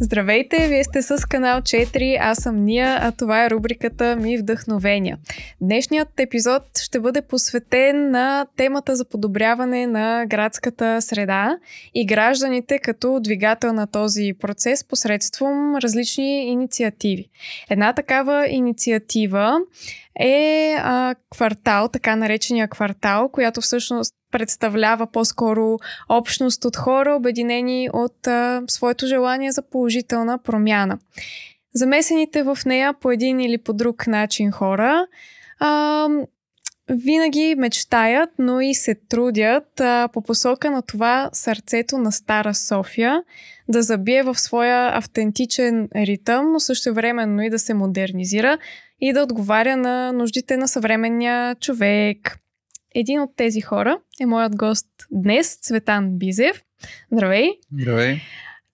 Здравейте, вие сте с канал 4, аз съм Ния, а това е рубриката Ми вдъхновения. Днешният епизод ще бъде посветен на темата за подобряване на градската среда и гражданите като двигател на този процес посредством различни инициативи. Една такава инициатива е а, квартал, така наречения квартал, която всъщност представлява по-скоро общност от хора, обединени от а, своето желание за положителна промяна. Замесените в нея по един или по друг начин хора а, винаги мечтаят, но и се трудят а, по посока на това сърцето на Стара София да забие в своя автентичен ритъм, но също времено и да се модернизира и да отговаря на нуждите на съвременния човек. Един от тези хора е моят гост днес, Цветан Бизев. Здравей! Здравей!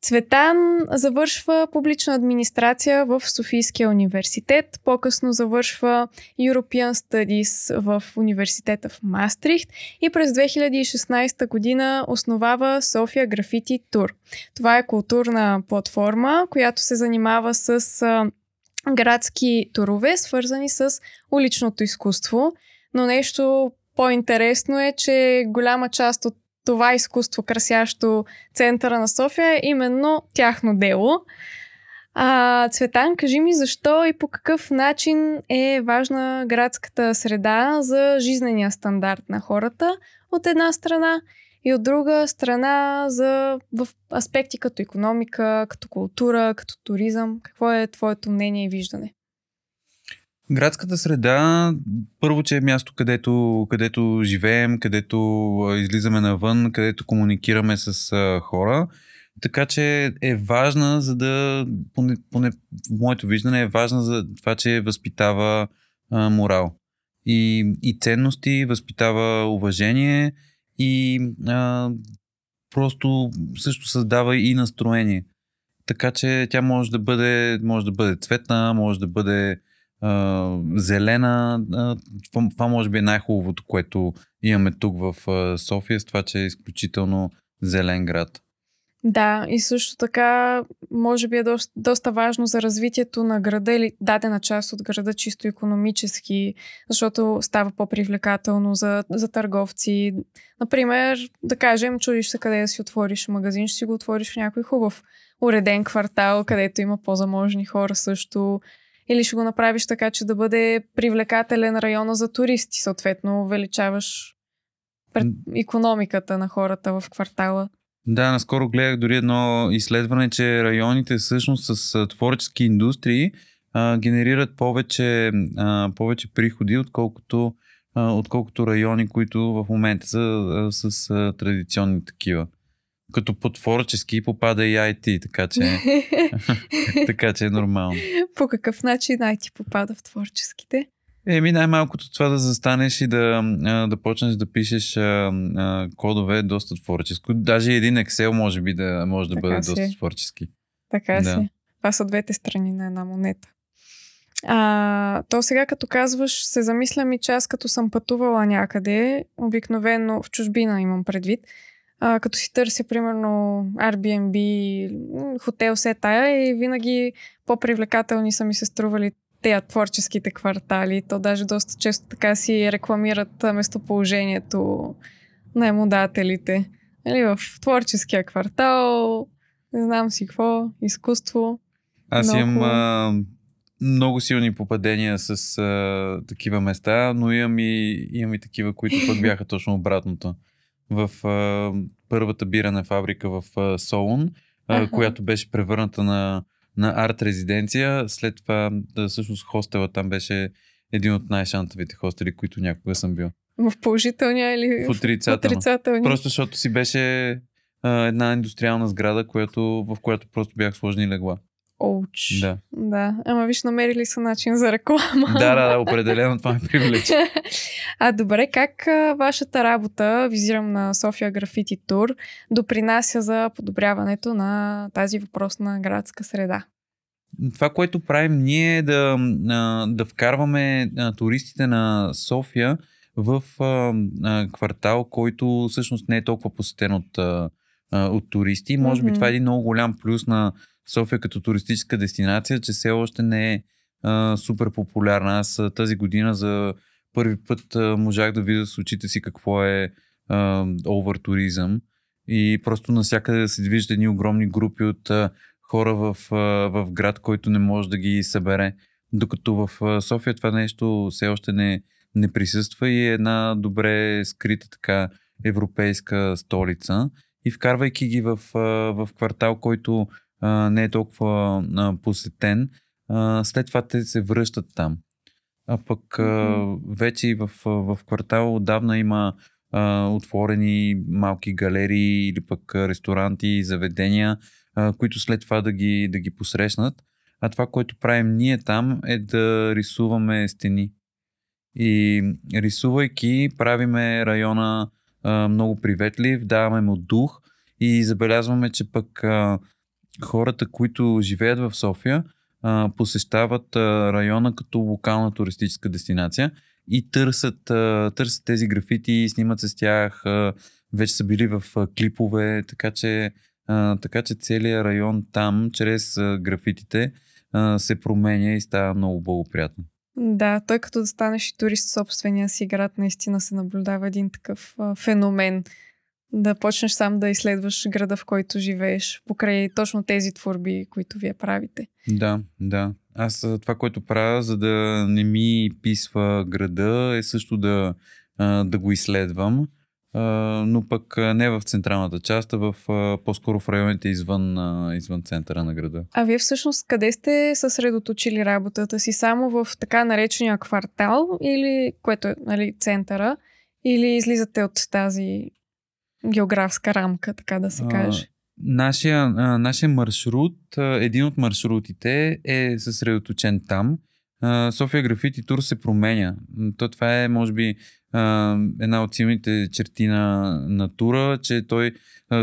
Цветан завършва публична администрация в Софийския университет, по-късно завършва European Studies в университета в Мастрихт и през 2016 година основава София Графити Тур. Това е културна платформа, която се занимава с градски турове, свързани с уличното изкуство. Но нещо по-интересно е, че голяма част от това изкуство, красящо центъра на София, е именно тяхно дело. А, Цветан, кажи ми защо и по какъв начин е важна градската среда за жизнения стандарт на хората от една страна и от друга страна за, в аспекти като економика, като култура, като туризъм. Какво е твоето мнение и виждане? Градската среда, първо, че е място, където, където живеем, където излизаме навън, където комуникираме с хора. Така че е важна, за да, поне, поне моето виждане, е важна за това, че възпитава а, морал. И, и ценности, възпитава уважение и а, просто също създава и настроение. Така че тя може да бъде, може да бъде цветна, може да бъде а, зелена. А, това, може би е най-хубавото, което имаме тук в София, с това, че е изключително зелен град. Да, и също така, може би е доста, доста важно за развитието на града или дадена част от града, чисто економически, защото става по-привлекателно за, за търговци. Например, да кажем, чудиш се къде да си отвориш магазин, ще си го отвориш в някой хубав уреден квартал, където има по-заможни хора също. Или ще го направиш така, че да бъде привлекателен района за туристи, съответно увеличаваш пред економиката на хората в квартала. Да, наскоро гледах дори едно изследване, че районите всъщност с творчески индустрии а, генерират повече, а, повече приходи, отколкото, а, отколкото райони, които в момента са а, с а, традиционни такива. Като по творчески попада и IT, така че, така че е нормално. По какъв начин IT попада в творческите? Еми най-малкото това да застанеш и да, да почнеш да пишеш а, а, кодове е доста творческо. Даже един Excel може би да може да така бъде си. доста творчески. Така да. си. Това са двете страни на една монета. А, то сега като казваш, се замислям и че аз като съм пътувала някъде, обикновено в чужбина имам предвид, а, като си търся примерно Airbnb, хотел, се тая и винаги по-привлекателни са ми се стрували тези творческите квартали. То даже доста често така си рекламират местоположението на емодателите. Нали, в творческия квартал, не знам си какво, изкуство. Аз много... имам а, много силни попадения с а, такива места, но имам и, имам и такива, които пък бяха точно обратното. В а, първата бирана фабрика в а, Солун, а, която беше превърната на на арт резиденция. След това, да, всъщност, хостела там беше един от най-шантовите хостели, които някога съм бил. В положителния или в отрицателния? отрицателния? Просто защото си беше а, една индустриална сграда, която, в която просто бях сложни легла. Оуч. Да. да. Ама виж, намерили са начин за реклама. Да, да, да, определено това ме привлече. а добре, как а, вашата работа, визирам на София Графити Тур, допринася за подобряването на тази въпросна градска среда? Това, което правим ние е да, да вкарваме туристите на София в квартал, който всъщност не е толкова посетен от, от туристи. Може mm-hmm. би това е един много голям плюс на София като туристическа дестинация, че все още не е а, супер популярна. Аз тази година за първи път а, можах да видя с очите си какво е овертуризъм и просто навсякъде се виждат едни огромни групи от а, хора в, а, в град, който не може да ги събере. Докато в а, София това нещо все още не, не присъства и е една добре скрита така европейска столица. И вкарвайки ги в, в квартал, който а, не е толкова а, посетен, а, след това те се връщат там. А пък а, вече и в, в квартал отдавна има а, отворени малки галерии или пък ресторанти, заведения, а, които след това да ги, да ги посрещнат. А това, което правим ние там е да рисуваме стени. И рисувайки, правиме района а, много приветлив, даваме му дух и забелязваме, че пък а, хората, които живеят в София, посещават района като локална туристическа дестинация и търсят, търсят тези графити, снимат се с тях, вече са били в клипове, така че, така че целият район там, чрез графитите, се променя и става много благоприятно. Да, той като да станеш турист в собствения си град, наистина се наблюдава един такъв а, феномен. Да почнеш сам да изследваш града, в който живееш, покрай точно тези творби, които вие правите. Да, да. Аз това, което правя, за да не ми писва града, е също да, да го изследвам но пък не в централната част, а в, по-скоро в районите извън, извън центъра на града. А вие всъщност къде сте съсредоточили работата си? Само в така наречения квартал, или което е нали, центъра, или излизате от тази географска рамка, така да се каже? Нашия, а, нашия маршрут, един от маршрутите е съсредоточен там. София Графити Тур се променя. То това е, може би, една от силните черти на, на тура, че той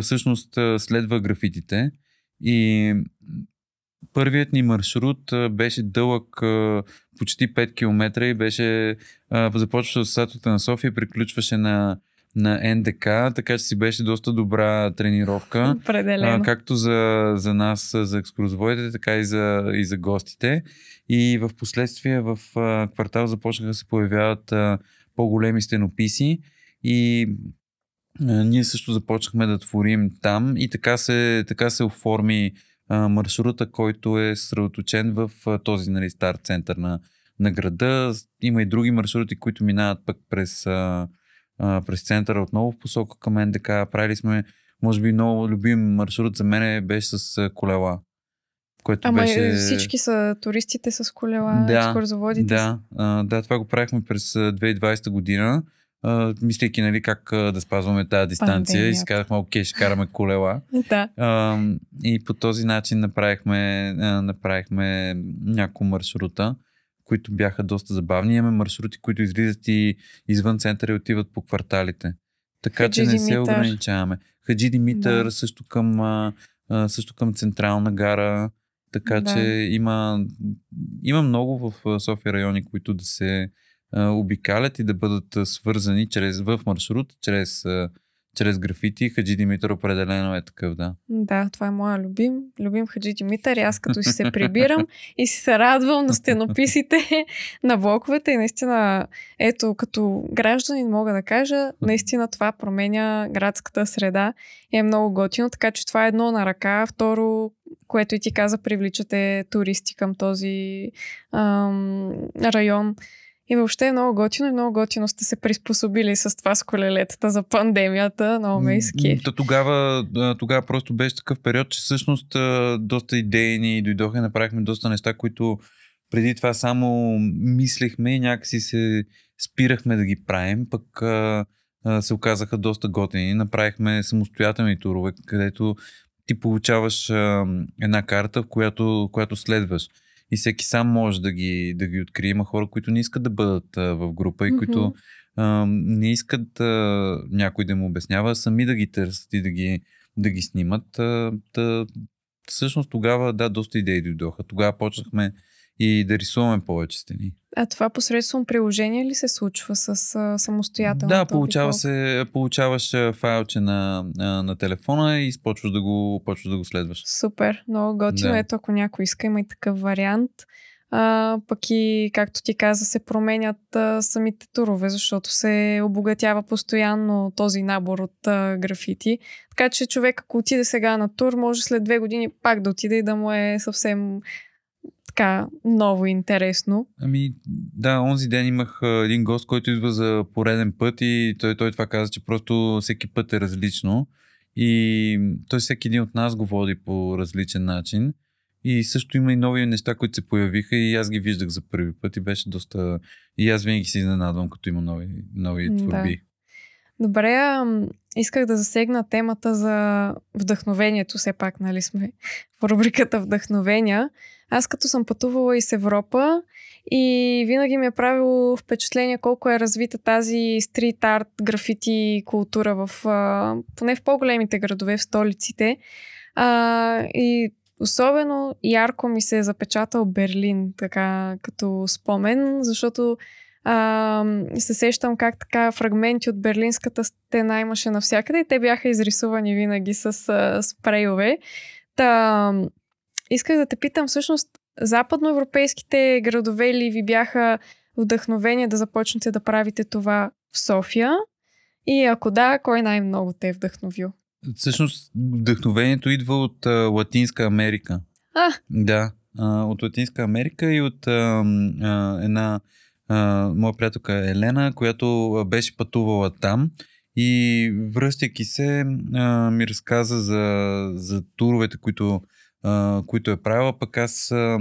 всъщност следва графитите. И първият ни маршрут беше дълъг почти 5 км и беше започваше от статуята на София и приключваше на на НДК, така че си беше доста добра тренировка. Определено. както за, за нас, за екскурзоводите, така и за, и за гостите. И в последствие в а, квартал започнаха да се появяват а, по-големи стенописи и а, ние също започнахме да творим там и така се, така се оформи а, маршрута, който е съсредоточен в а, този нали, стар център на, на града. Има и други маршрути, които минават пък през а, а, през центъра отново в посока към НДК. Правили сме, може би, много любим маршрут за мен беше с колела. Което Ама беше... всички са туристите с колела, да, екскурзоводите. Да, а, да, това го правихме през 2020 година, а, мислейки нали, как да спазваме тази дистанция Пандемията. и си казахме, окей, ще караме колела. да. А, и по този начин направихме, направихме няколко маршрута които бяха доста забавни. Имаме маршрути, които излизат и извън центъра и отиват по кварталите. Така Хаджи че не Димитър. се ограничаваме. Хаджи Димитър да. също, към, също към Централна гара. Така да. че има, има много в София райони, които да се обикалят и да бъдат свързани чрез, в маршрут, чрез чрез графити. Хаджи Димитър определено е такъв, да. Да, това е моя любим. Любим Хаджи Димитър. Аз като си се прибирам и си се радвам на стенописите на блоковете и наистина, ето, като гражданин мога да кажа, наистина това променя градската среда и е много готино, така че това е едно на ръка. Второ, което и ти каза, привличате туристи към този ам, район. И въобще е много готино и много готино сте се приспособили с това с колелетата за пандемията. Много ме изки. То тогава, тогава просто беше такъв период, че всъщност доста идеи ни дойдоха и направихме доста неща, които преди това само мислехме и някакси се спирахме да ги правим, пък се оказаха доста готини. Направихме самостоятелни турове, където ти получаваш една карта, в която, която следваш и всеки сам може да ги, да ги открие. Има хора, които не искат да бъдат а, в група и mm-hmm. които а, не искат а, някой да му обяснява, сами да ги търсят и да ги, да ги снимат. А, та, всъщност тогава, да, доста идеи дойдоха. Тогава почнахме и да рисуваме повече стени. А това посредством приложение ли се случва с а, самостоятелно? Да, получава се, получаваш файлче на, на, на телефона и почваш да го, почваш да го следваш. Супер, много готино. Да. Ето, ако някой иска, има и такъв вариант. А, пък и, както ти каза, се променят а, самите турове, защото се обогатява постоянно този набор от а, графити. Така че човек, ако отиде сега на тур, може след две години пак да отиде и да му е съвсем така ново и интересно. Ами, да, онзи ден имах а, един гост, който идва за пореден път и той, той това каза, че просто всеки път е различно и той всеки един от нас го води по различен начин. И също има и нови неща, които се появиха и аз ги виждах за първи път и беше доста... И аз винаги се изненадвам, като има нови, нови М, да. творби. Добре, исках да засегна темата за вдъхновението. Все пак, нали сме в рубриката Вдъхновения. Аз като съм пътувала из Европа и винаги ми е правило впечатление колко е развита тази стрит арт, графити култура в, поне в по-големите градове, в столиците. А, и особено ярко ми се е запечатал Берлин, така като спомен, защото а, се сещам как така фрагменти от Берлинската стена имаше навсякъде и те бяха изрисувани винаги с а, спрейове. Та, исках да те питам всъщност, западноевропейските градове ли ви бяха вдъхновение да започнете да правите това в София? И ако да, кой най-много те е вдъхновил? Всъщност, вдъхновението идва от а, Латинска Америка. А! Да, а, от Латинска Америка и от а, а, една моя приятелка Елена, която беше пътувала там и връщайки се а, ми разказа за, за туровете, които, а, които е правила, пък аз а,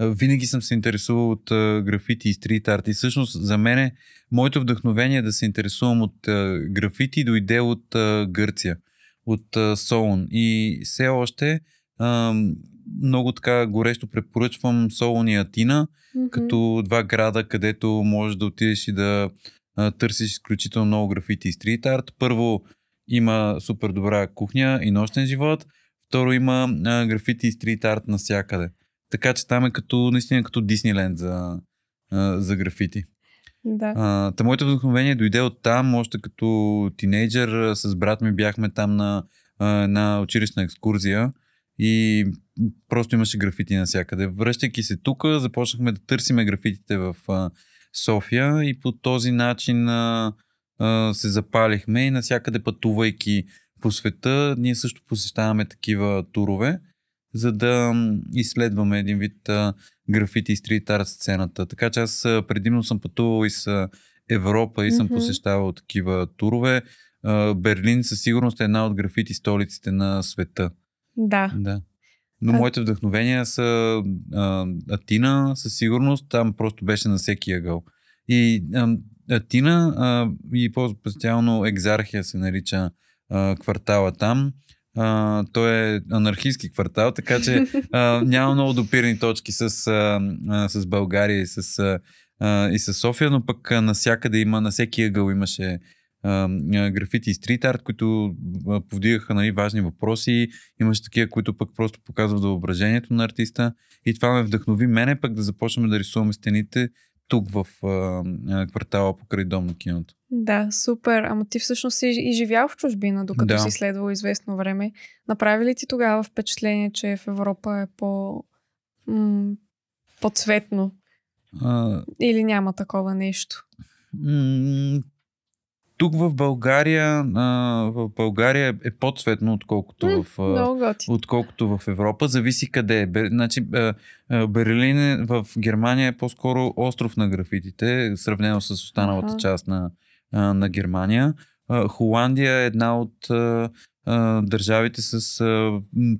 винаги съм се интересувал от а, графити и стрит арт и всъщност за мен моето вдъхновение да се интересувам от а, графити дойде от а, Гърция, от а, Солун. И все още а, много така горещо препоръчвам Солун и Атина, Мгм. като два града, където можеш да отидеш и да а, търсиш изключително много графити и стрит арт. Първо има супер добра кухня и нощен живот. Второ има а, графити и стрит арт навсякъде. Така че там е като, наистина като Дисниленд за, а, за графити. Да. А, та моето вдъхновение дойде от там, още като тинейджър. С брат ми бяхме там на една училищна екскурзия и просто имаше графити навсякъде. Връщайки се тук, започнахме да търсиме графитите в а, София и по този начин а, а, се запалихме и навсякъде пътувайки по света, ние също посещаваме такива турове, за да изследваме един вид а, графити и стрит арт сцената. Така че аз а, предимно съм пътувал и с Европа и съм Мгм. посещавал такива турове. А, Берлин със сигурност е една от графити столиците на света. Да. Да. Но А- моите вдъхновения са а, Атина, със сигурност. Там просто беше на всеки ъгъл. И а, Атина а, и по-специално Екзархия се нарича а, квартала там. А, той е анархистски квартал, така че а, няма много допирни точки с, а, а, с България и с, а, и с София, но пък а, насякъде има, на всеки ъгъл имаше графити и стрит арт, които повдигаха нали, важни въпроси. Имаше такива, които пък просто показват въображението на артиста. И това ме вдъхнови мене пък да започнем да рисуваме стените тук в а, квартала покрай дом на киното. Да, супер. Ама ти всъщност си и живял в чужбина, докато Да. си следвал известно време. Направи ли ти тогава впечатление, че в Европа е по... М- по-цветно? А, Или няма такова нещо? Тук в България, а, в България е по-цветно, отколкото М, в, отколкото в Европа. Зависи къде е. Бер... Значи, а, а, Берлин е, в Германия е по-скоро остров на графитите, сравнено с останалата Аха. част на, а, на Германия. А, Холандия е една от а, а, държавите с, а,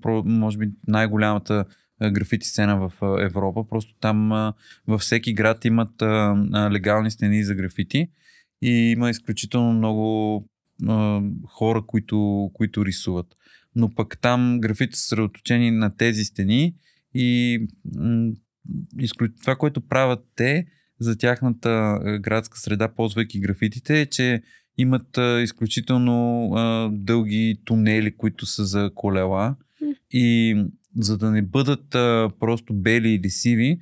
про- може би, най-голямата графити сцена в Европа. Просто там във всеки град имат легални стени за графити и има изключително много а, хора, които, които рисуват. Но пък там графите са съсредоточени на тези стени и м- изклю... това, което правят те за тяхната градска среда, ползвайки графитите, е, че имат а, изключително а, дълги тунели, които са за колела. И за да не бъдат а, просто бели или сиви,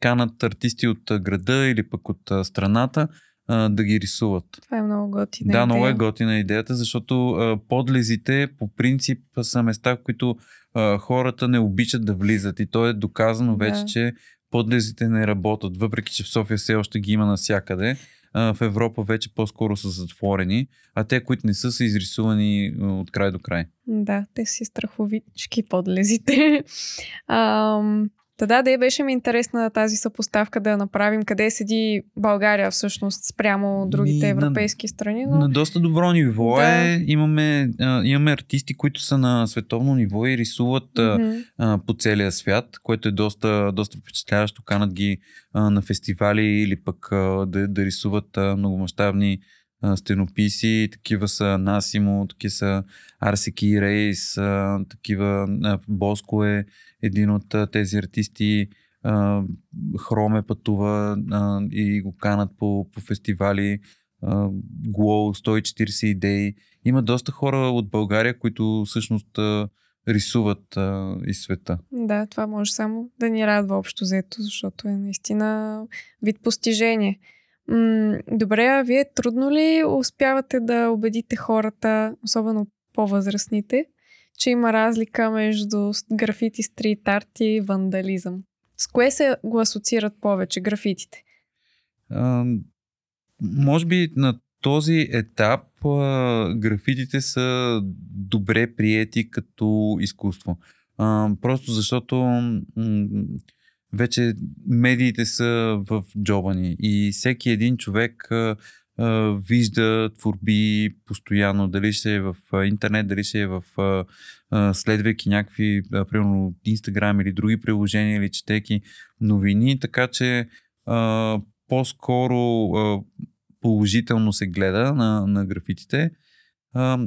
канат артисти от града или пък от страната а, да ги рисуват. Това е много готина Да, идея. много е готина идеята, защото а, подлезите по принцип са места, в които а, хората не обичат да влизат и то е доказано Да. вече, че подлезите не работят, въпреки че в София все още ги има навсякъде. А, в Европа вече по-скоро са затворени, а те, които не са, са изрисувани от край до край. Да, те си страховички подлезите. Ам, Та да, да, беше ми интересна тази съпоставка да направим къде седи България всъщност спрямо другите на- европейски страни, но На доста добро ниво Да. е. Имаме, а, имаме артисти, които са на световно ниво и рисуват Мгм. а, по целия свят, което е доста, доста впечатляващо. Канат ги а, на фестивали или пък а, да, да рисуват а, многомащабни стенописи. Такива са Насимо, такива са Арсеки Рейс, такива Боско е един от тези артисти. А, Хроме пътува и го канат по, по фестивали. А, Глоу, 140 идеи. Има доста хора от България, които всъщност рисуват из света. Да, това може само да ни радва общо взето, защото е наистина вид постижение. Добре, а вие трудно ли успявате да убедите хората, особено по-възрастните, че има разлика между графити, стрит арт и вандализъм? С кое се го асоциират повече графитите? А, може би на този етап а, графитите са добре приети като изкуство. А, просто защото м- вече медиите са в джоба ни и всеки един човек а, вижда творби постоянно, дали ще е в интернет, дали ще е в следвайки някакви, примерно Инстаграм или други приложения или четейки новини, така че по-скоро положително се гледа на, на графитите.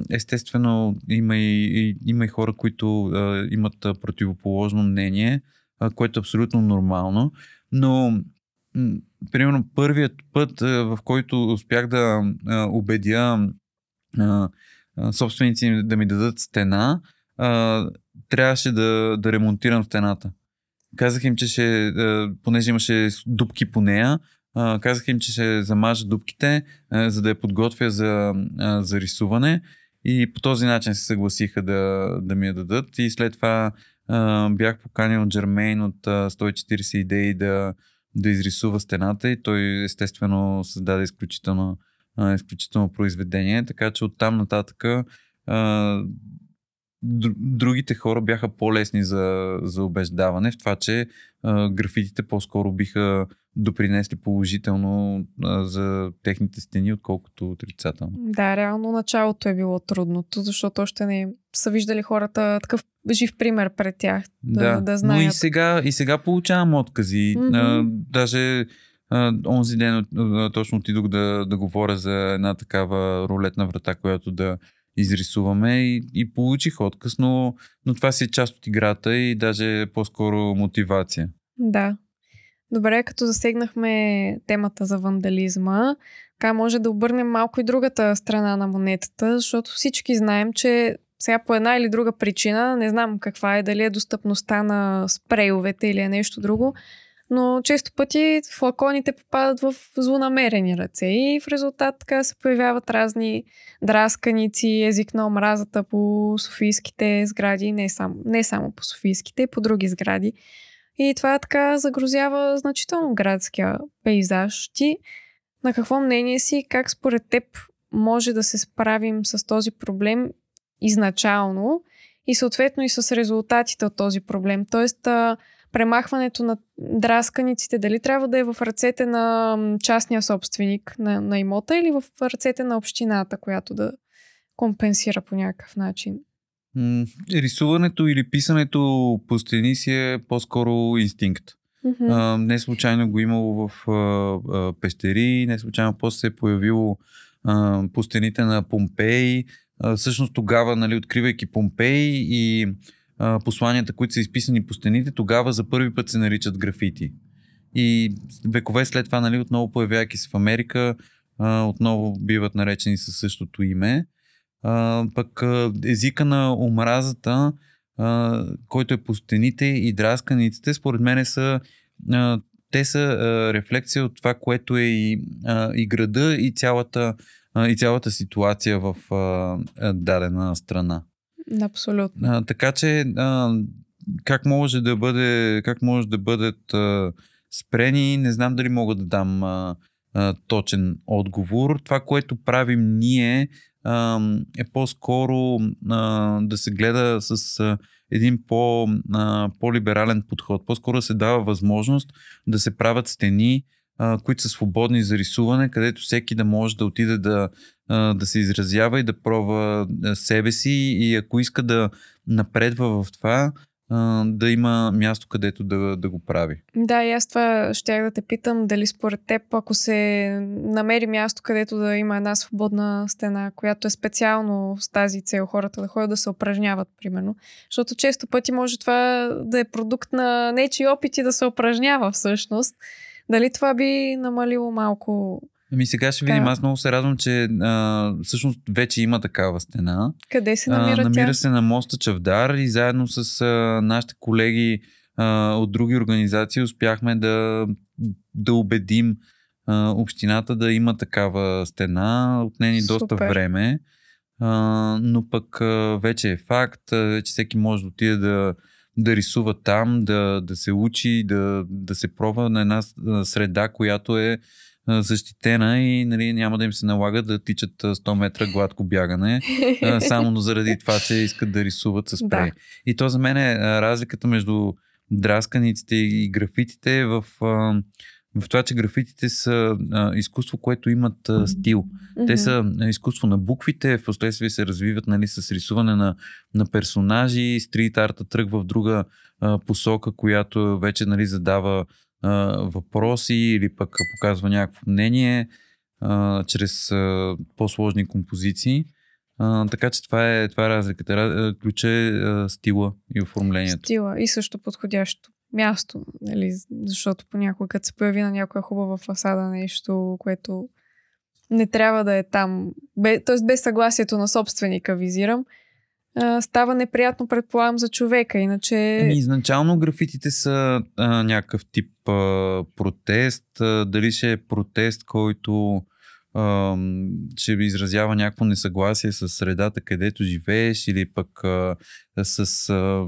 Естествено, има и, има и хора, които имат противоположно мнение, което е абсолютно нормално. Но, примерно, първият път, а, в който успях да убедя собственици да ми дадат стена, трябваше да, да ремонтирам стената. Казах им, че ще, понеже имаше дупки по нея, казах им, че ще замажа дупките, а, за да я подготвя за, за рисуване. И по този начин се съгласиха да, да ми я дадат. И след това бях поканил Джермейн от а, 140 идеи да, да изрисува стената и той естествено създаде изключително, изключително произведение. Така че оттам нататък другите хора бяха по-лесни за, за убеждаване в това, че а, графитите по-скоро биха допринесли положително а, за техните стени, отколкото отрицателно. Да, реално началото е било трудното, защото още не са виждали хората такъв жив пример пред тях. Да- да но и знаят. сега, и сега получавам откази. Мгм. А, даже онзи ден точно отидох да, да говоря за една такава рулетна врата, която да изрисуваме и, и получих отказ, но, но това си е част от играта и даже по-скоро мотивация. Да. Добре, като засегнахме темата за вандализма, така може да обърнем малко и другата страна на монетата, защото всички знаем, че сега по една или друга причина, не знам каква е, дали е достъпността на спрейовете или е нещо друго, но често пъти флаконите попадат в злонамерени ръце и в резултат така се появяват разни драсканици, език на омразата по софийските сгради, не само, не само по софийските, по други сгради. И това така загрозява значително градския пейзаж. Ти на какво мнение си, как според теб може да се справим с този проблем изначално и съответно и с резултатите от този проблем? Тоест, премахването на драсканиците, дали трябва да е в ръцете на частния собственик на, на имота или в ръцете на общината, която да компенсира по някакъв начин? Рисуването или писането по стени си е по-скоро инстинкт. А, не случайно го имало в а, а, пещери, не случайно после се е появило а, по стените на Помпей. А, всъщност тогава, нали, откривайки Помпей и посланията, които са изписани по стените, тогава за първи път се наричат графити. И векове след това, нали, отново появявайки се в Америка, а, отново биват наречени със същото име. А, пък а, езика на омразата, а, който е по стените и драсканиците, според мен са а, те са а, рефлексия от това, което е и, а, и града, и цялата, а, и цялата ситуация в а, дадена страна. Абсолютно. А, така че а, как може да бъде, как може да бъдат а, спрени, не знам дали мога да дам а, а, точен отговор. Това, което правим ние а, е по-скоро а, да се гледа с а, един по, а, по-либерален подход. По-скоро се дава възможност да се правят стени, които са свободни за рисуване, където всеки да може да отиде да, да се изразява и да пробва себе си и ако иска да напредва в това, да има място, където да, да го прави. Да, и аз това ще да те питам, дали според теб, ако се намери място, където да има една свободна стена, която е специално с тази цел хората да ходят да се упражняват, примерно. Защото често пъти може това да е продукт на нечи опити да се упражнява всъщност. Дали това би намалило малко Ами сега ще видим. Аз много се радвам, че а, всъщност вече има такава стена. Къде се намира а, Намира тя? се на моста Чавдар и заедно с а, нашите колеги а, от други организации успяхме да, да убедим а, общината да има такава стена. Отнени Супер. доста време. А, но пък а, вече е факт. Вече всеки може да отиде да, да рисува там, да, да се учи, да, да се пробва на една среда, която е защитена и нали, няма да им се налага да тичат 100 метра гладко бягане, само заради това, че искат да рисуват с спрей. Да. И то за мен е разликата между драсканиците и графитите в, в това, че графитите са изкуство, което имат стил. Mm-hmm. Те са изкуство на буквите, в последствие се развиват нали, с рисуване на, на персонажи, стрит арта тръгва в друга посока, която вече нали, задава а, въпроси или пък показва някакво мнение а, чрез а, по-сложни композиции. А, така че това е, това е разликата. Ключа е а, стила и оформлението. Стила и също подходящо място, нали? защото понякога като се появи на някоя хубава фасада нещо, което не трябва да е там, т.е. без съгласието на собственика визирам, а, става неприятно, предполагам, за човека. Иначе. Ами, изначално графитите са а, някакъв тип а, протест. А, дали ще е протест, който а, ще изразява някакво несъгласие с средата, където живееш, или пък а, с а,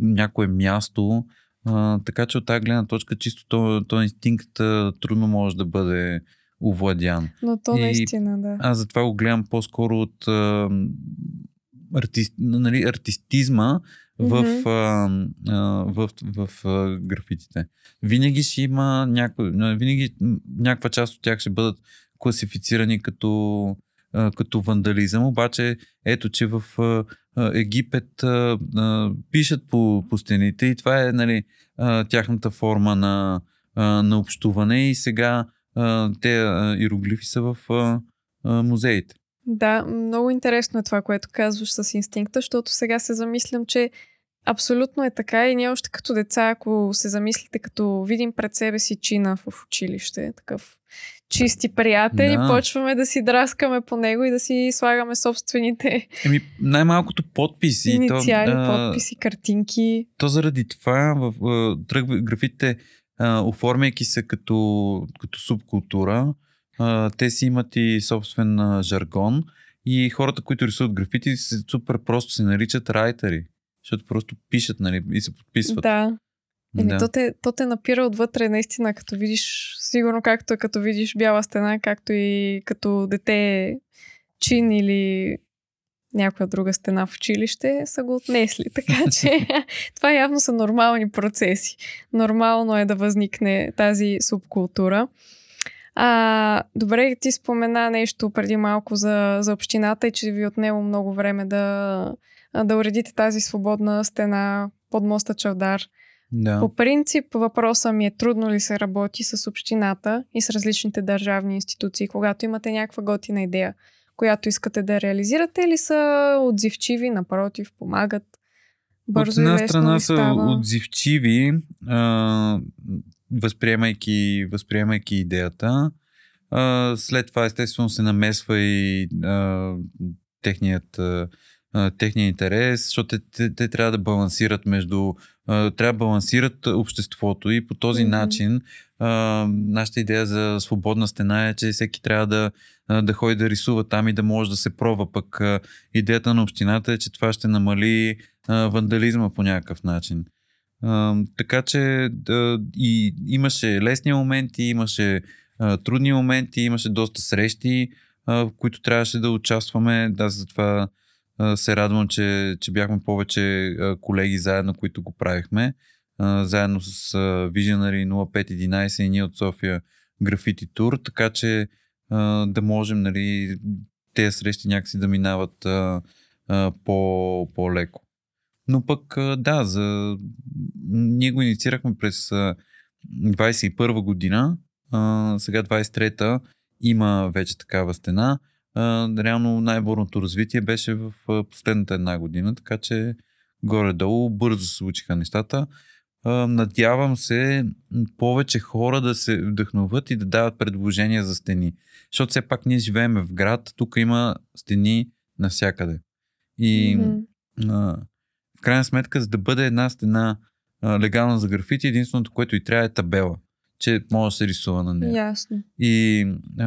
някое място. А, така че от тази гледна точка, чисто то, то инстинкт трудно може да бъде овладян. Но то и наистина, да. Аз затова го гледам по-скоро от а, арти, нали, артистизма в, mm-hmm. а, а, в, в, в а, графитите. Винаги ще има някой, винаги някаква част от тях ще бъдат класифицирани като, като вандализъм, обаче ето, че в Египет пишат по, по стените и това е нали, тяхната форма на, а, на общуване и сега те иероглифи са в музеите. Да, много интересно е това, което казваш с инстинкта, защото сега се замислям, че абсолютно е така и ние още като деца, ако се замислите, като видим пред себе си чина в училище, такъв чисти приятели, да. почваме да си драскаме по него и да си слагаме собствените Еми, най-малкото подписи. Инициали, то, подписи, картинки. То заради това в, в тръгва графите, оформяйки се като, като субкултура, а, те си имат и собствен а, жаргон и хората, които рисуват графити, супер просто се наричат райтери, защото просто пишат нали, и се подписват. Да. Еми, да. то, те, то те напира отвътре, наистина, като видиш, сигурно както е като видиш бяла стена, както и като дете чин или някоя друга стена в училище, са го отнесли. Така че това явно са нормални процеси. Нормално е да възникне тази субкултура. А, добре, ти спомена нещо преди малко за, за общината и че ви отнело много време да, да уредите тази свободна стена под моста Чавдар. Да. По принцип, въпросът ми е трудно ли се работи с общината и с различните държавни институции, когато имате някаква готина идея, която искате да реализирате или са отзивчиви, напротив, помагат? Бързо От една страна са отзивчиви, а, възприемайки, възприемайки идеята. А, след това естествено се намесва и а, техният а, а, техния интерес, защото те, те, те трябва да балансират между трябва да балансират обществото и по този mm-hmm. начин а, нашата идея за свободна стена е, че всеки трябва да, да ходи да рисува там и да може да се пробва. Пък а, идеята на общината е, че това ще намали а, вандализма по някакъв начин. А, така че да, и имаше лесни моменти, имаше а, трудни моменти, имаше доста срещи, а, в които трябваше да участваме. Да, затова се радвам, че, че бяхме повече колеги заедно, които го правихме. Заедно с Visionary 0511 и ние от София Графити Тур, така че да можем нали, тези срещи някакси да минават по, по-леко. Но пък да, за... ние го инициирахме през 21 година, сега 23-та има вече такава стена. А, реално най-борното развитие беше в последната една година, така че горе-долу бързо се случиха нещата. А, надявам се повече хора да се вдъхноват и да дават предложения за стени. Защото все пак ние живеем в град, тук има стени навсякъде. И mm-hmm. а, в крайна сметка, за да бъде една стена а, легална за графити, единственото, което и трябва е табела, че може да се рисува на нея. Ясно. И а,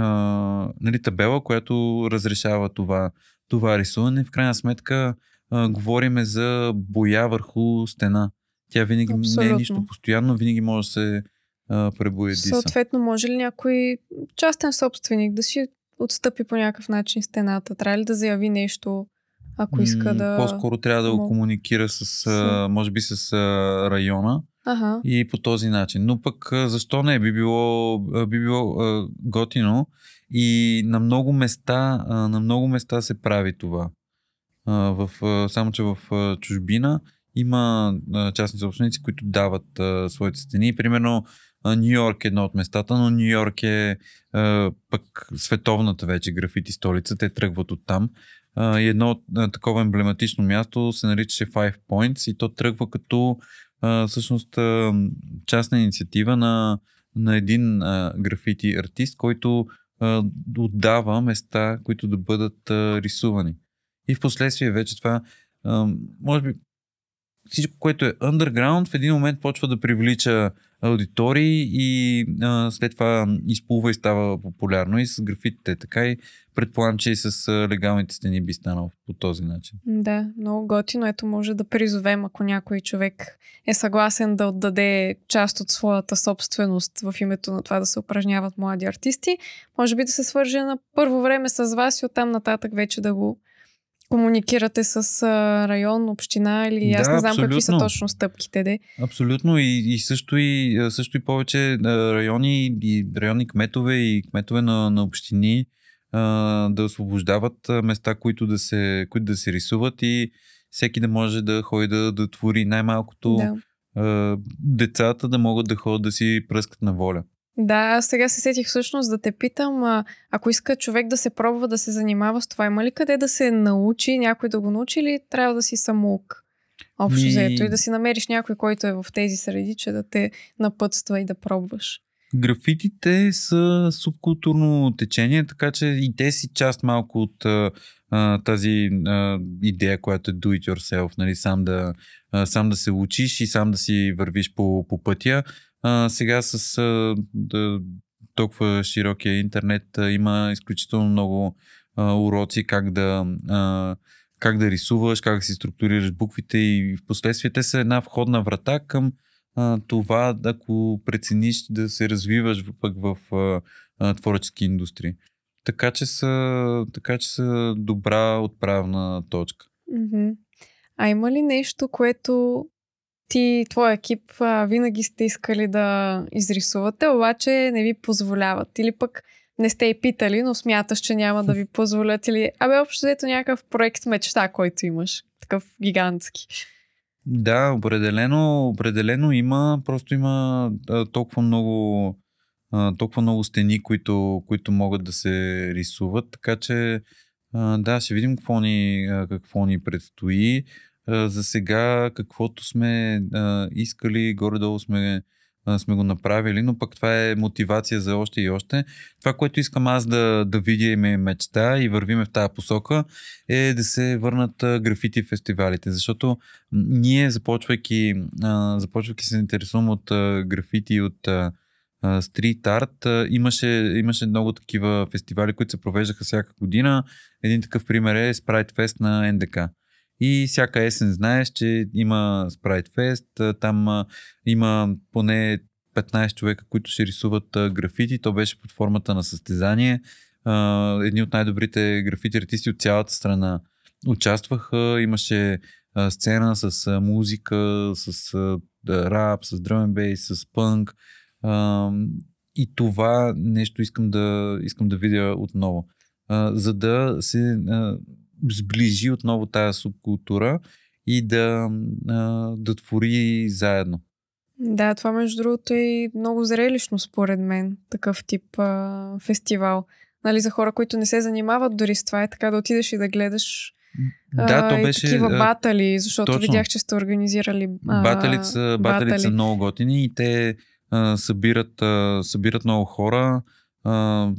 нали, табела, която разрешава това, това рисуване, в крайна сметка а, говориме за боя върху стена. Тя винаги Абсолютно. не е нищо постоянно, винаги може да се а, пребояди. Съответно, може ли някой частен собственик да си отстъпи по някакъв начин стената? Трябва ли да заяви нещо? ако иска да... По-скоро трябва да го комуникира с, с... може би с района ага. и по този начин. Но пък защо не? Би било, би било готино и на много места, на много места се прави това. В, само, че в чужбина има частни собственици, които дават своите стени. Примерно Нью Йорк е едно от местата, но Нью Йорк е пък световната вече графити столица. Те тръгват от там. И едно такова емблематично място се наричаше Five Points и то тръгва като а, всъщност частна инициатива на, на един а, графити артист, който отдава места, които да бъдат рисувани. И в последствие вече това, може би, всичко, което е underground, в един момент почва да привлича аудитории и а, след това изплува и става популярно и с графитите така и предполагам, че и с легалните стени би станал по този начин. Да, много готино. Ето може да призовем, ако някой човек е съгласен да отдаде част от своята собственост в името на това да се упражняват млади артисти, може би да се свърже на първо време с вас и оттам нататък вече да го комуникирате с район, община или да, аз не знам абсолютно. какви са точно стъпките. Де. Абсолютно и, и, също и също и повече райони и районни кметове и кметове на, на общини да освобождават места, които да, се, които да се рисуват и всеки да може да ходи да, да твори най-малкото да. децата да могат да ходят да си пръскат на воля. Да, аз сега се сетих всъщност да те питам, а, ако иска човек да се пробва да се занимава с това, има ли къде да се научи, някой да го научи или трябва да си самоук? Общо Ми... взето и да си намериш някой, който е в тези среди, че да те напътства и да пробваш. Графитите са субкултурно течение, така че и те си част малко от а, тази а, идея, която е do it yourself, нали, сам да, а, сам да се учиш и сам да си вървиш по, по пътя. А, сега с а, да, толкова широкия интернет а, има изключително много а, уроци как да, а, как да рисуваш, как да си структурираш буквите и в последствие те са една входна врата към а, това, ако прецениш да се развиваш пък в а, а, творчески индустрии. Така че, са, така че са добра отправна точка. Mm-hmm. А има ли нещо, което ти, твой екип а, винаги сте искали да изрисувате, обаче не ви позволяват? Или пък не сте и питали, но смяташ, че няма да ви позволят? Или, абе, общо взето някакъв проект мечта, който имаш, такъв гигантски. Да, определено, определено има, просто има а, толкова много а, толкова много стени, които, които могат да се рисуват, така че да, ще видим какво ни, какво ни предстои. За сега, каквото сме а, искали, горе-долу сме а, сме го направили, но пък това е мотивация за още и още. Това, което искам аз да, да видя и ме мечта и вървиме в тази посока, е да се върнат графити фестивалите, защото ние, започвайки, а, започвайки се интересувам от а, графити, от а, стрит арт, имаше, имаше много такива фестивали, които се провеждаха всяка година. Един такъв пример е Sprite Fest на НДК. И всяка есен знаеш, че има Sprite Fest, там има поне 15 човека, които ще рисуват графити. То беше под формата на състезание. Едни от най-добрите графити артисти от цялата страна участваха. Имаше сцена с музика, с рап, с бейс, с пънк. И това нещо искам да, искам да видя отново. За да се сближи отново тази субкултура и да, да твори заедно. Да, това между другото е много зрелищно според мен, такъв тип а, фестивал. Нали, за хора, които не се занимават дори с това, е така да отидеш и да гледаш да, то беше. Такива батали, защото точно. видях, че сте организирали. Баталите са, батали. са много готини и те а, събират, а, събират много хора. А,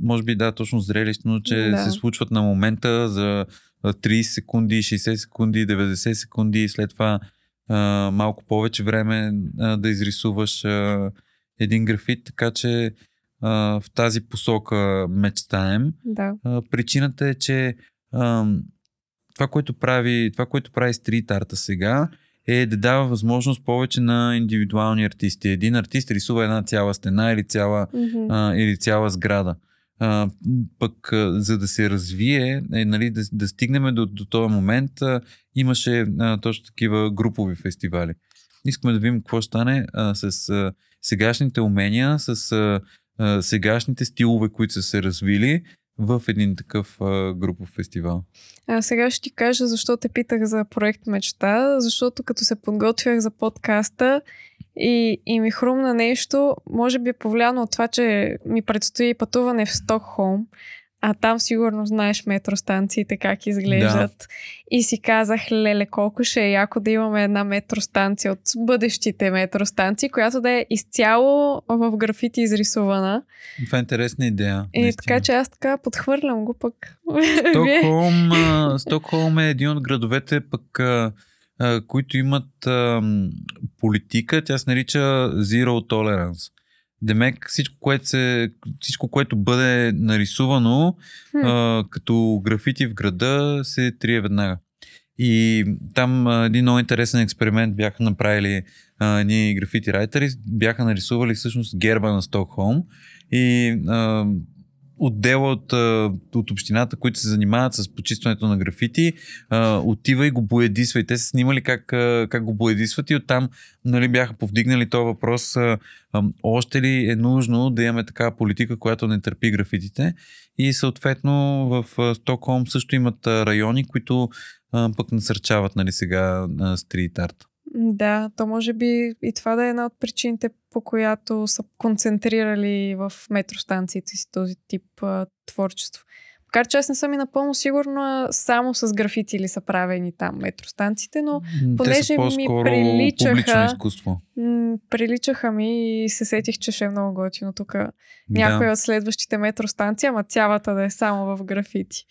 може би да, точно зрелищно, че да. се случват на момента за 30 секунди, 60 секунди, 90 секунди и след това а, малко повече време а, да изрисуваш а, един графит, така че а, в тази посока мечтаем. Да. А, причината е, че а, това, което прави, това, което прави стрит арта сега, е да дава възможност повече на индивидуални артисти. Един артист рисува една цяла стена или цяла, mm-hmm. а, или цяла сграда. А, пък а, за да се развие, е, нали, да, да стигнем до, до този момент, а, имаше а, точно такива групови фестивали. Искаме да видим какво стане а, с а, сегашните умения, с а, а, сегашните стилове, които са се развили в един такъв а, групов фестивал. А сега ще ти кажа защо те питах за проект Мечта, защото като се подготвях за подкаста и, и ми хрумна нещо, може би е повлияно от това, че ми предстои пътуване в Стокхолм. А там сигурно знаеш метростанциите как изглеждат. Да. И си казах, леле, колко ще е яко да имаме една метростанция от бъдещите метростанции, която да е изцяло в графити изрисувана. Това е интересна идея. И наистина. така че аз така подхвърлям го пък. Стокхолм, Стокхолм е един от градовете пък които имат а, политика, тя се нарича Zero Tolerance. Демек всичко, което, се, всичко, което бъде нарисувано а, като графити в града, се трие веднага. И там а, един много интересен експеримент бяха направили а, ние графити райтери, бяха нарисували всъщност герба на Стокхолм и а, отдела от, от общината, които се занимават с почистването на графити, отива и го боядисва. И те са снимали как, как го боядисват и оттам нали, бяха повдигнали този въпрос още ли е нужно да имаме такава политика, която не търпи графитите. И съответно в Стокхолм също имат райони, които пък насърчават нали, сега стрит арт. Да, то може би и това да е една от причините, по която са концентрирали в метростанциите си този тип а, творчество. Макар че аз не съм и напълно сигурна само с графити ли са правени там метростанциите, но понеже ми приличаха, изкуство. М- приличаха ми и се сетих, че ще е много готино тук да. някоя от следващите метростанции, ама цялата да е само в графити.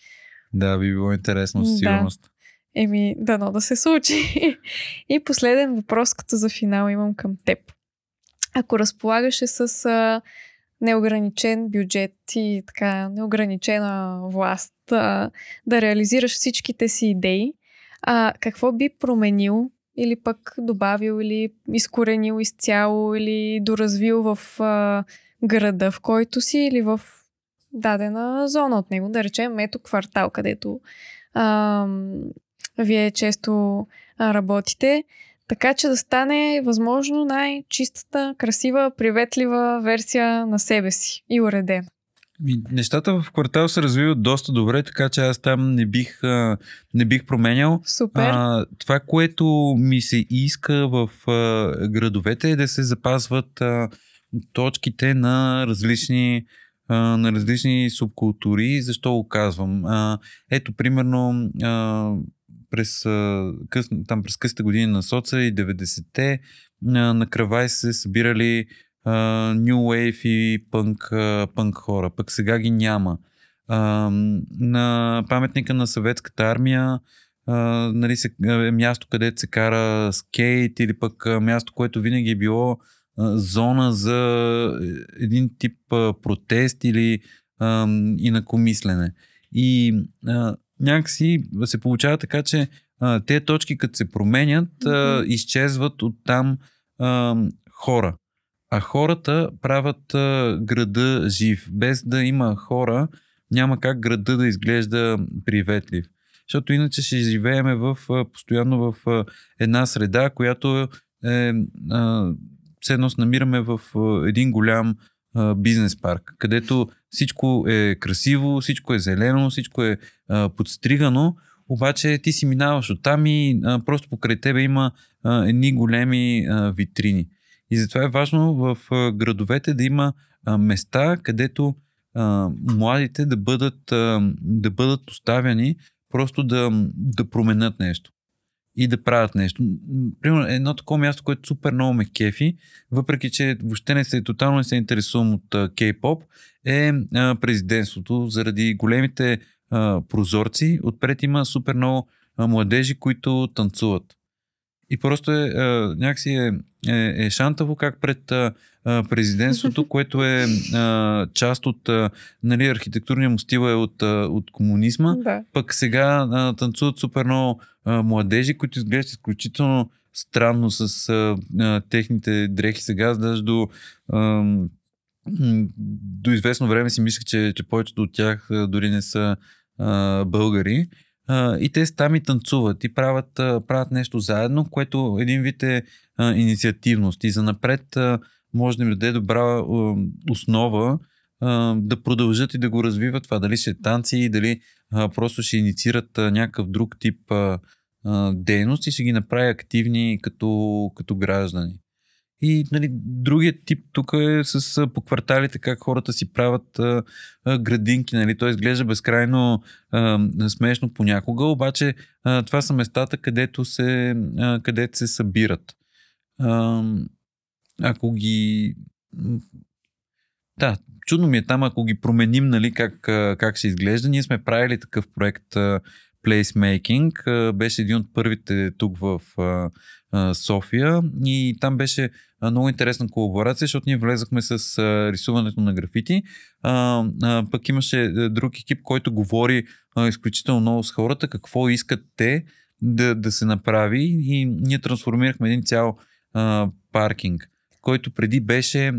Да, би било интересно, със сигурност. Да. Еми, дано да се случи. И последен въпрос, като за финал имам към теб. Ако разполагаше с а, неограничен бюджет и така неограничена власт а, да реализираш всичките си идеи, а, какво би променил или пък добавил или изкоренил изцяло или доразвил в а, града, в който си или в дадена зона от него, да речем ето квартал, където вие често работите, така че да стане възможно най-чистата, красива, приветлива версия на себе си и уредена. Нещата в квартал се развиват доста добре, така че аз там не бих, не бих променял. Супер. А, това, което ми се иска в а, градовете е да се запазват а, точките на различни а, на различни субкултури. Защо го казвам? А, ето, примерно, а, през, къс, там през късите години на соца и 90-те а, на Кравай се събирали а, New Wave и пънк, пънк хора. Пък сега ги няма. А, на паметника на съветската армия а, нали, се, е място, където се кара скейт или пък място, което винаги е било а, зона за един тип а, протест или а, инакомислене. И а, някакси се получава така, че а, те точки, като се променят, а, изчезват от там а, хора. А хората правят а, града жив. Без да има хора, няма как града да изглежда приветлив. Защото иначе ще живееме в, постоянно в една среда, която е, а, все едно намираме в един голям бизнес парк, където всичко е красиво, всичко е зелено, всичко е подстригано, обаче ти си минаваш оттам и просто покрай тебе има едни големи витрини. И затова е важно в градовете да има места, където младите да бъдат, да бъдат оставяни просто да, да променят нещо и да правят нещо. Примерно едно такова място, което супер много ме кефи, въпреки че въобще не се, тотално не се интересувам от кей-поп, е а, президентството. Заради големите а, прозорци, отпред има супер много а, младежи, които танцуват. И просто е, а, някакси е, е, е шантаво как пред а, президентството, което е а, част от а, нали, архитектурния му стил е от, а, от комунизма, Да. пък сега а, танцуват супер много младежи, които изглеждат изключително странно с а, а, техните дрехи сега, даже до, а, до известно време си мислех, че, че повечето от тях а, дори не са а, българи. А, и те там и танцуват и правят, а, правят нещо заедно, което един вид е а, инициативност. И за напред а, може да им даде добра а, основа а, да продължат и да го развиват това. Дали ще е танци, дали а, просто ще инициират а, някакъв друг тип а, а, дейност и ще ги направи активни като, като граждани. И нали, другият тип тук е с, по кварталите как хората си правят а, а, градинки. Нали. Той изглежда безкрайно а, смешно понякога, обаче а, това са местата, където се, а, където се събират. А, ако ги... Да, чудно ми е там, ако ги променим, нали, как, как ще изглежда. Ние сме правили такъв проект а, А, Беше един от първите тук в София и там беше много интересна колаборация, защото ние влезахме с рисуването на графити. Пък имаше друг екип, който говори изключително много с хората, какво искат те да, да се направи и ние трансформирахме един цял паркинг, който преди беше,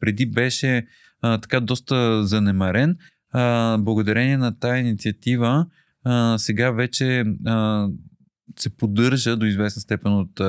преди беше така доста занемарен. Благодарение на тая инициатива а, сега вече а, се поддържа до известна степен от,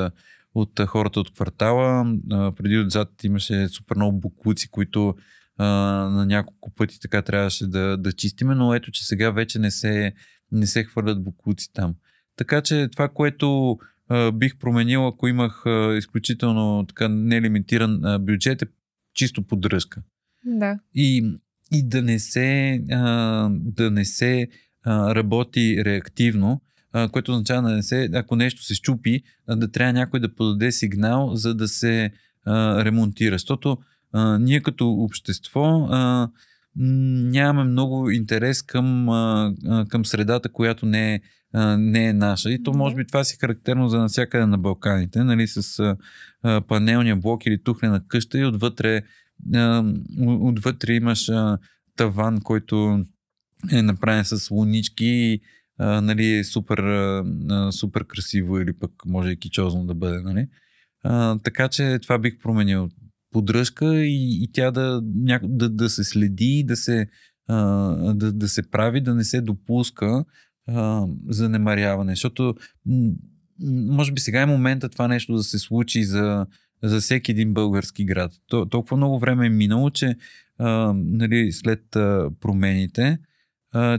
от хората от квартала. А, преди отзад имаше супер много буклуци, които а, на няколко пъти така трябваше да, да чистиме, но ето, че сега вече не се, не се хвърлят буклуци там. Така че това, което а, бих променил, ако имах а, изключително така нелимитиран а, бюджет, е чисто поддръжка. Да. И, и да не се, а, да не се а, работи реактивно, а, което означава да не се, ако нещо се щупи, а, да трябва някой да подаде сигнал, за да се а, ремонтира. Защото а, ние като общество а, нямаме много интерес към, а, към средата, която не е, а, не е наша. И то може би това си характерно за навсякъде на Балканите, нали, с а, панелния блок или тухлена къща и отвътре, а, отвътре имаш а, таван, който е направен с лунички а, нали, супер, а, супер красиво или пък може и кичозно да бъде. Нали? А, така че това бих променил. Поддръжка и, и тя да, няко- да, да се следи, да се, а, да, да се прави, да не се допуска а, занемаряване. Защото може би сега е момента това нещо да се случи за, за всеки един български град. То, толкова много време е минало, че а, нали, след а, промените,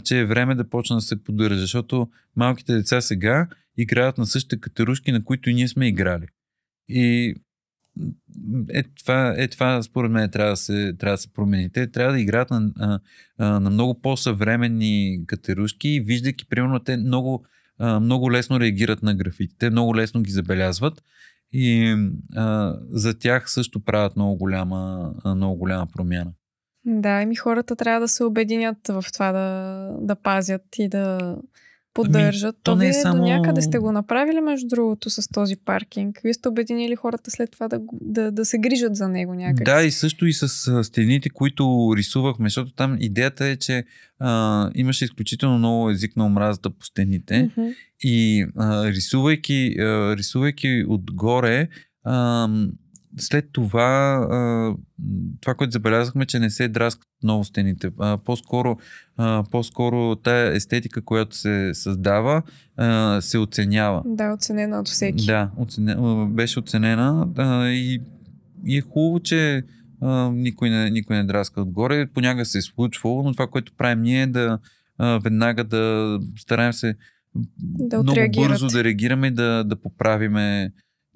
че е време да почне да се поддържа, защото малките деца сега играят на същите катерушки, на които и ние сме играли. И е това, е това според мен трябва да се, трябва да се промени. Те трябва да играят на, на много по-съвременни катерушки, виждайки, примерно, те много много лесно реагират на графитите, много лесно ги забелязват и а, за тях също правят много голяма, много голяма промяна. Да, и хората трябва да се обединят в това да, да пазят и да поддържат. Ами, то, то не е само... до някъде сте го направили, между другото, с този паркинг. Вие сте обединили хората след това да, да, да се грижат за него някак. Да, и също и с стените, които рисувахме, защото там идеята е, че а, имаше изключително много език на омразата по стените mm-hmm. и а, рисувайки, а, рисувайки отгоре, а, след това, това, което забелязахме, че не се драскат много стените. По-скоро, по-скоро тая естетика, която се създава, се оценява. Да, оценена от всеки. Да, оценена, беше оценена и, и е хубаво, че никой не, никой не драска отгоре. Понякога се е случвало, но това, което правим ние е да веднага да стараем се да много бързо да реагираме и да, да поправиме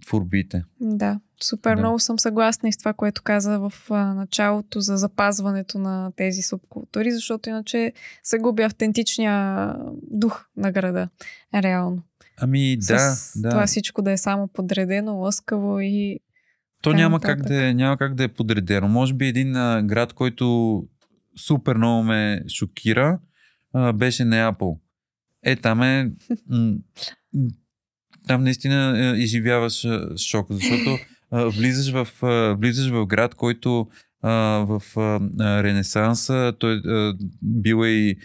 творбите. Да, супер да. много съм съгласна и с това, което каза в началото за запазването на тези субкултури, защото иначе се губи автентичния дух на града, реално. Ами да, с да. Това всичко да е само подредено, лъскаво и то няма как, да е, няма как да е подредено. Може би един а, град, който супер много ме шокира, а, беше Неапол. Е, там е м- там наистина е, изживяваш шок, защото влизаш, в, влизаш в град, който в Ренесанса, той а, бил е и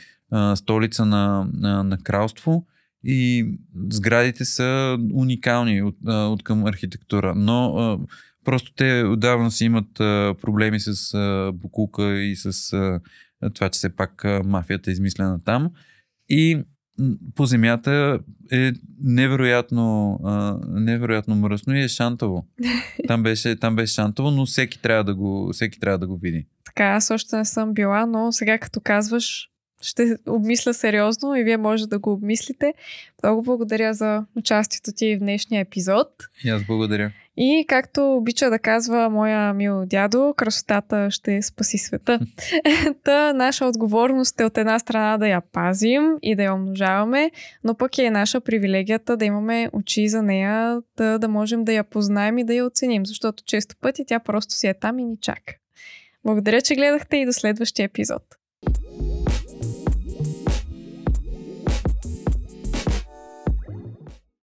столица на, на, на кралство и сградите са уникални от, от към архитектура, но просто те отдавна си имат а, проблеми с а, Букука и с а, това, че все пак а, мафията е измислена там. И по земята е невероятно, а, невероятно мръсно и е шантово. Там беше, там беше шантово, но всеки трябва, да го, всеки трябва да го види. Така, аз още не съм била, но сега като казваш, ще обмисля сериозно и вие може да го обмислите. Много благодаря за участието ти в днешния епизод. И аз благодаря. И както обича да казва моя мил дядо, красотата ще спаси света. Та наша отговорност е от една страна да я пазим и да я умножаваме, но пък е наша привилегията да имаме очи за нея, да, да можем да я познаем и да я оценим, защото често пъти тя просто си е там и ни чака. Благодаря, че гледахте и до следващия епизод.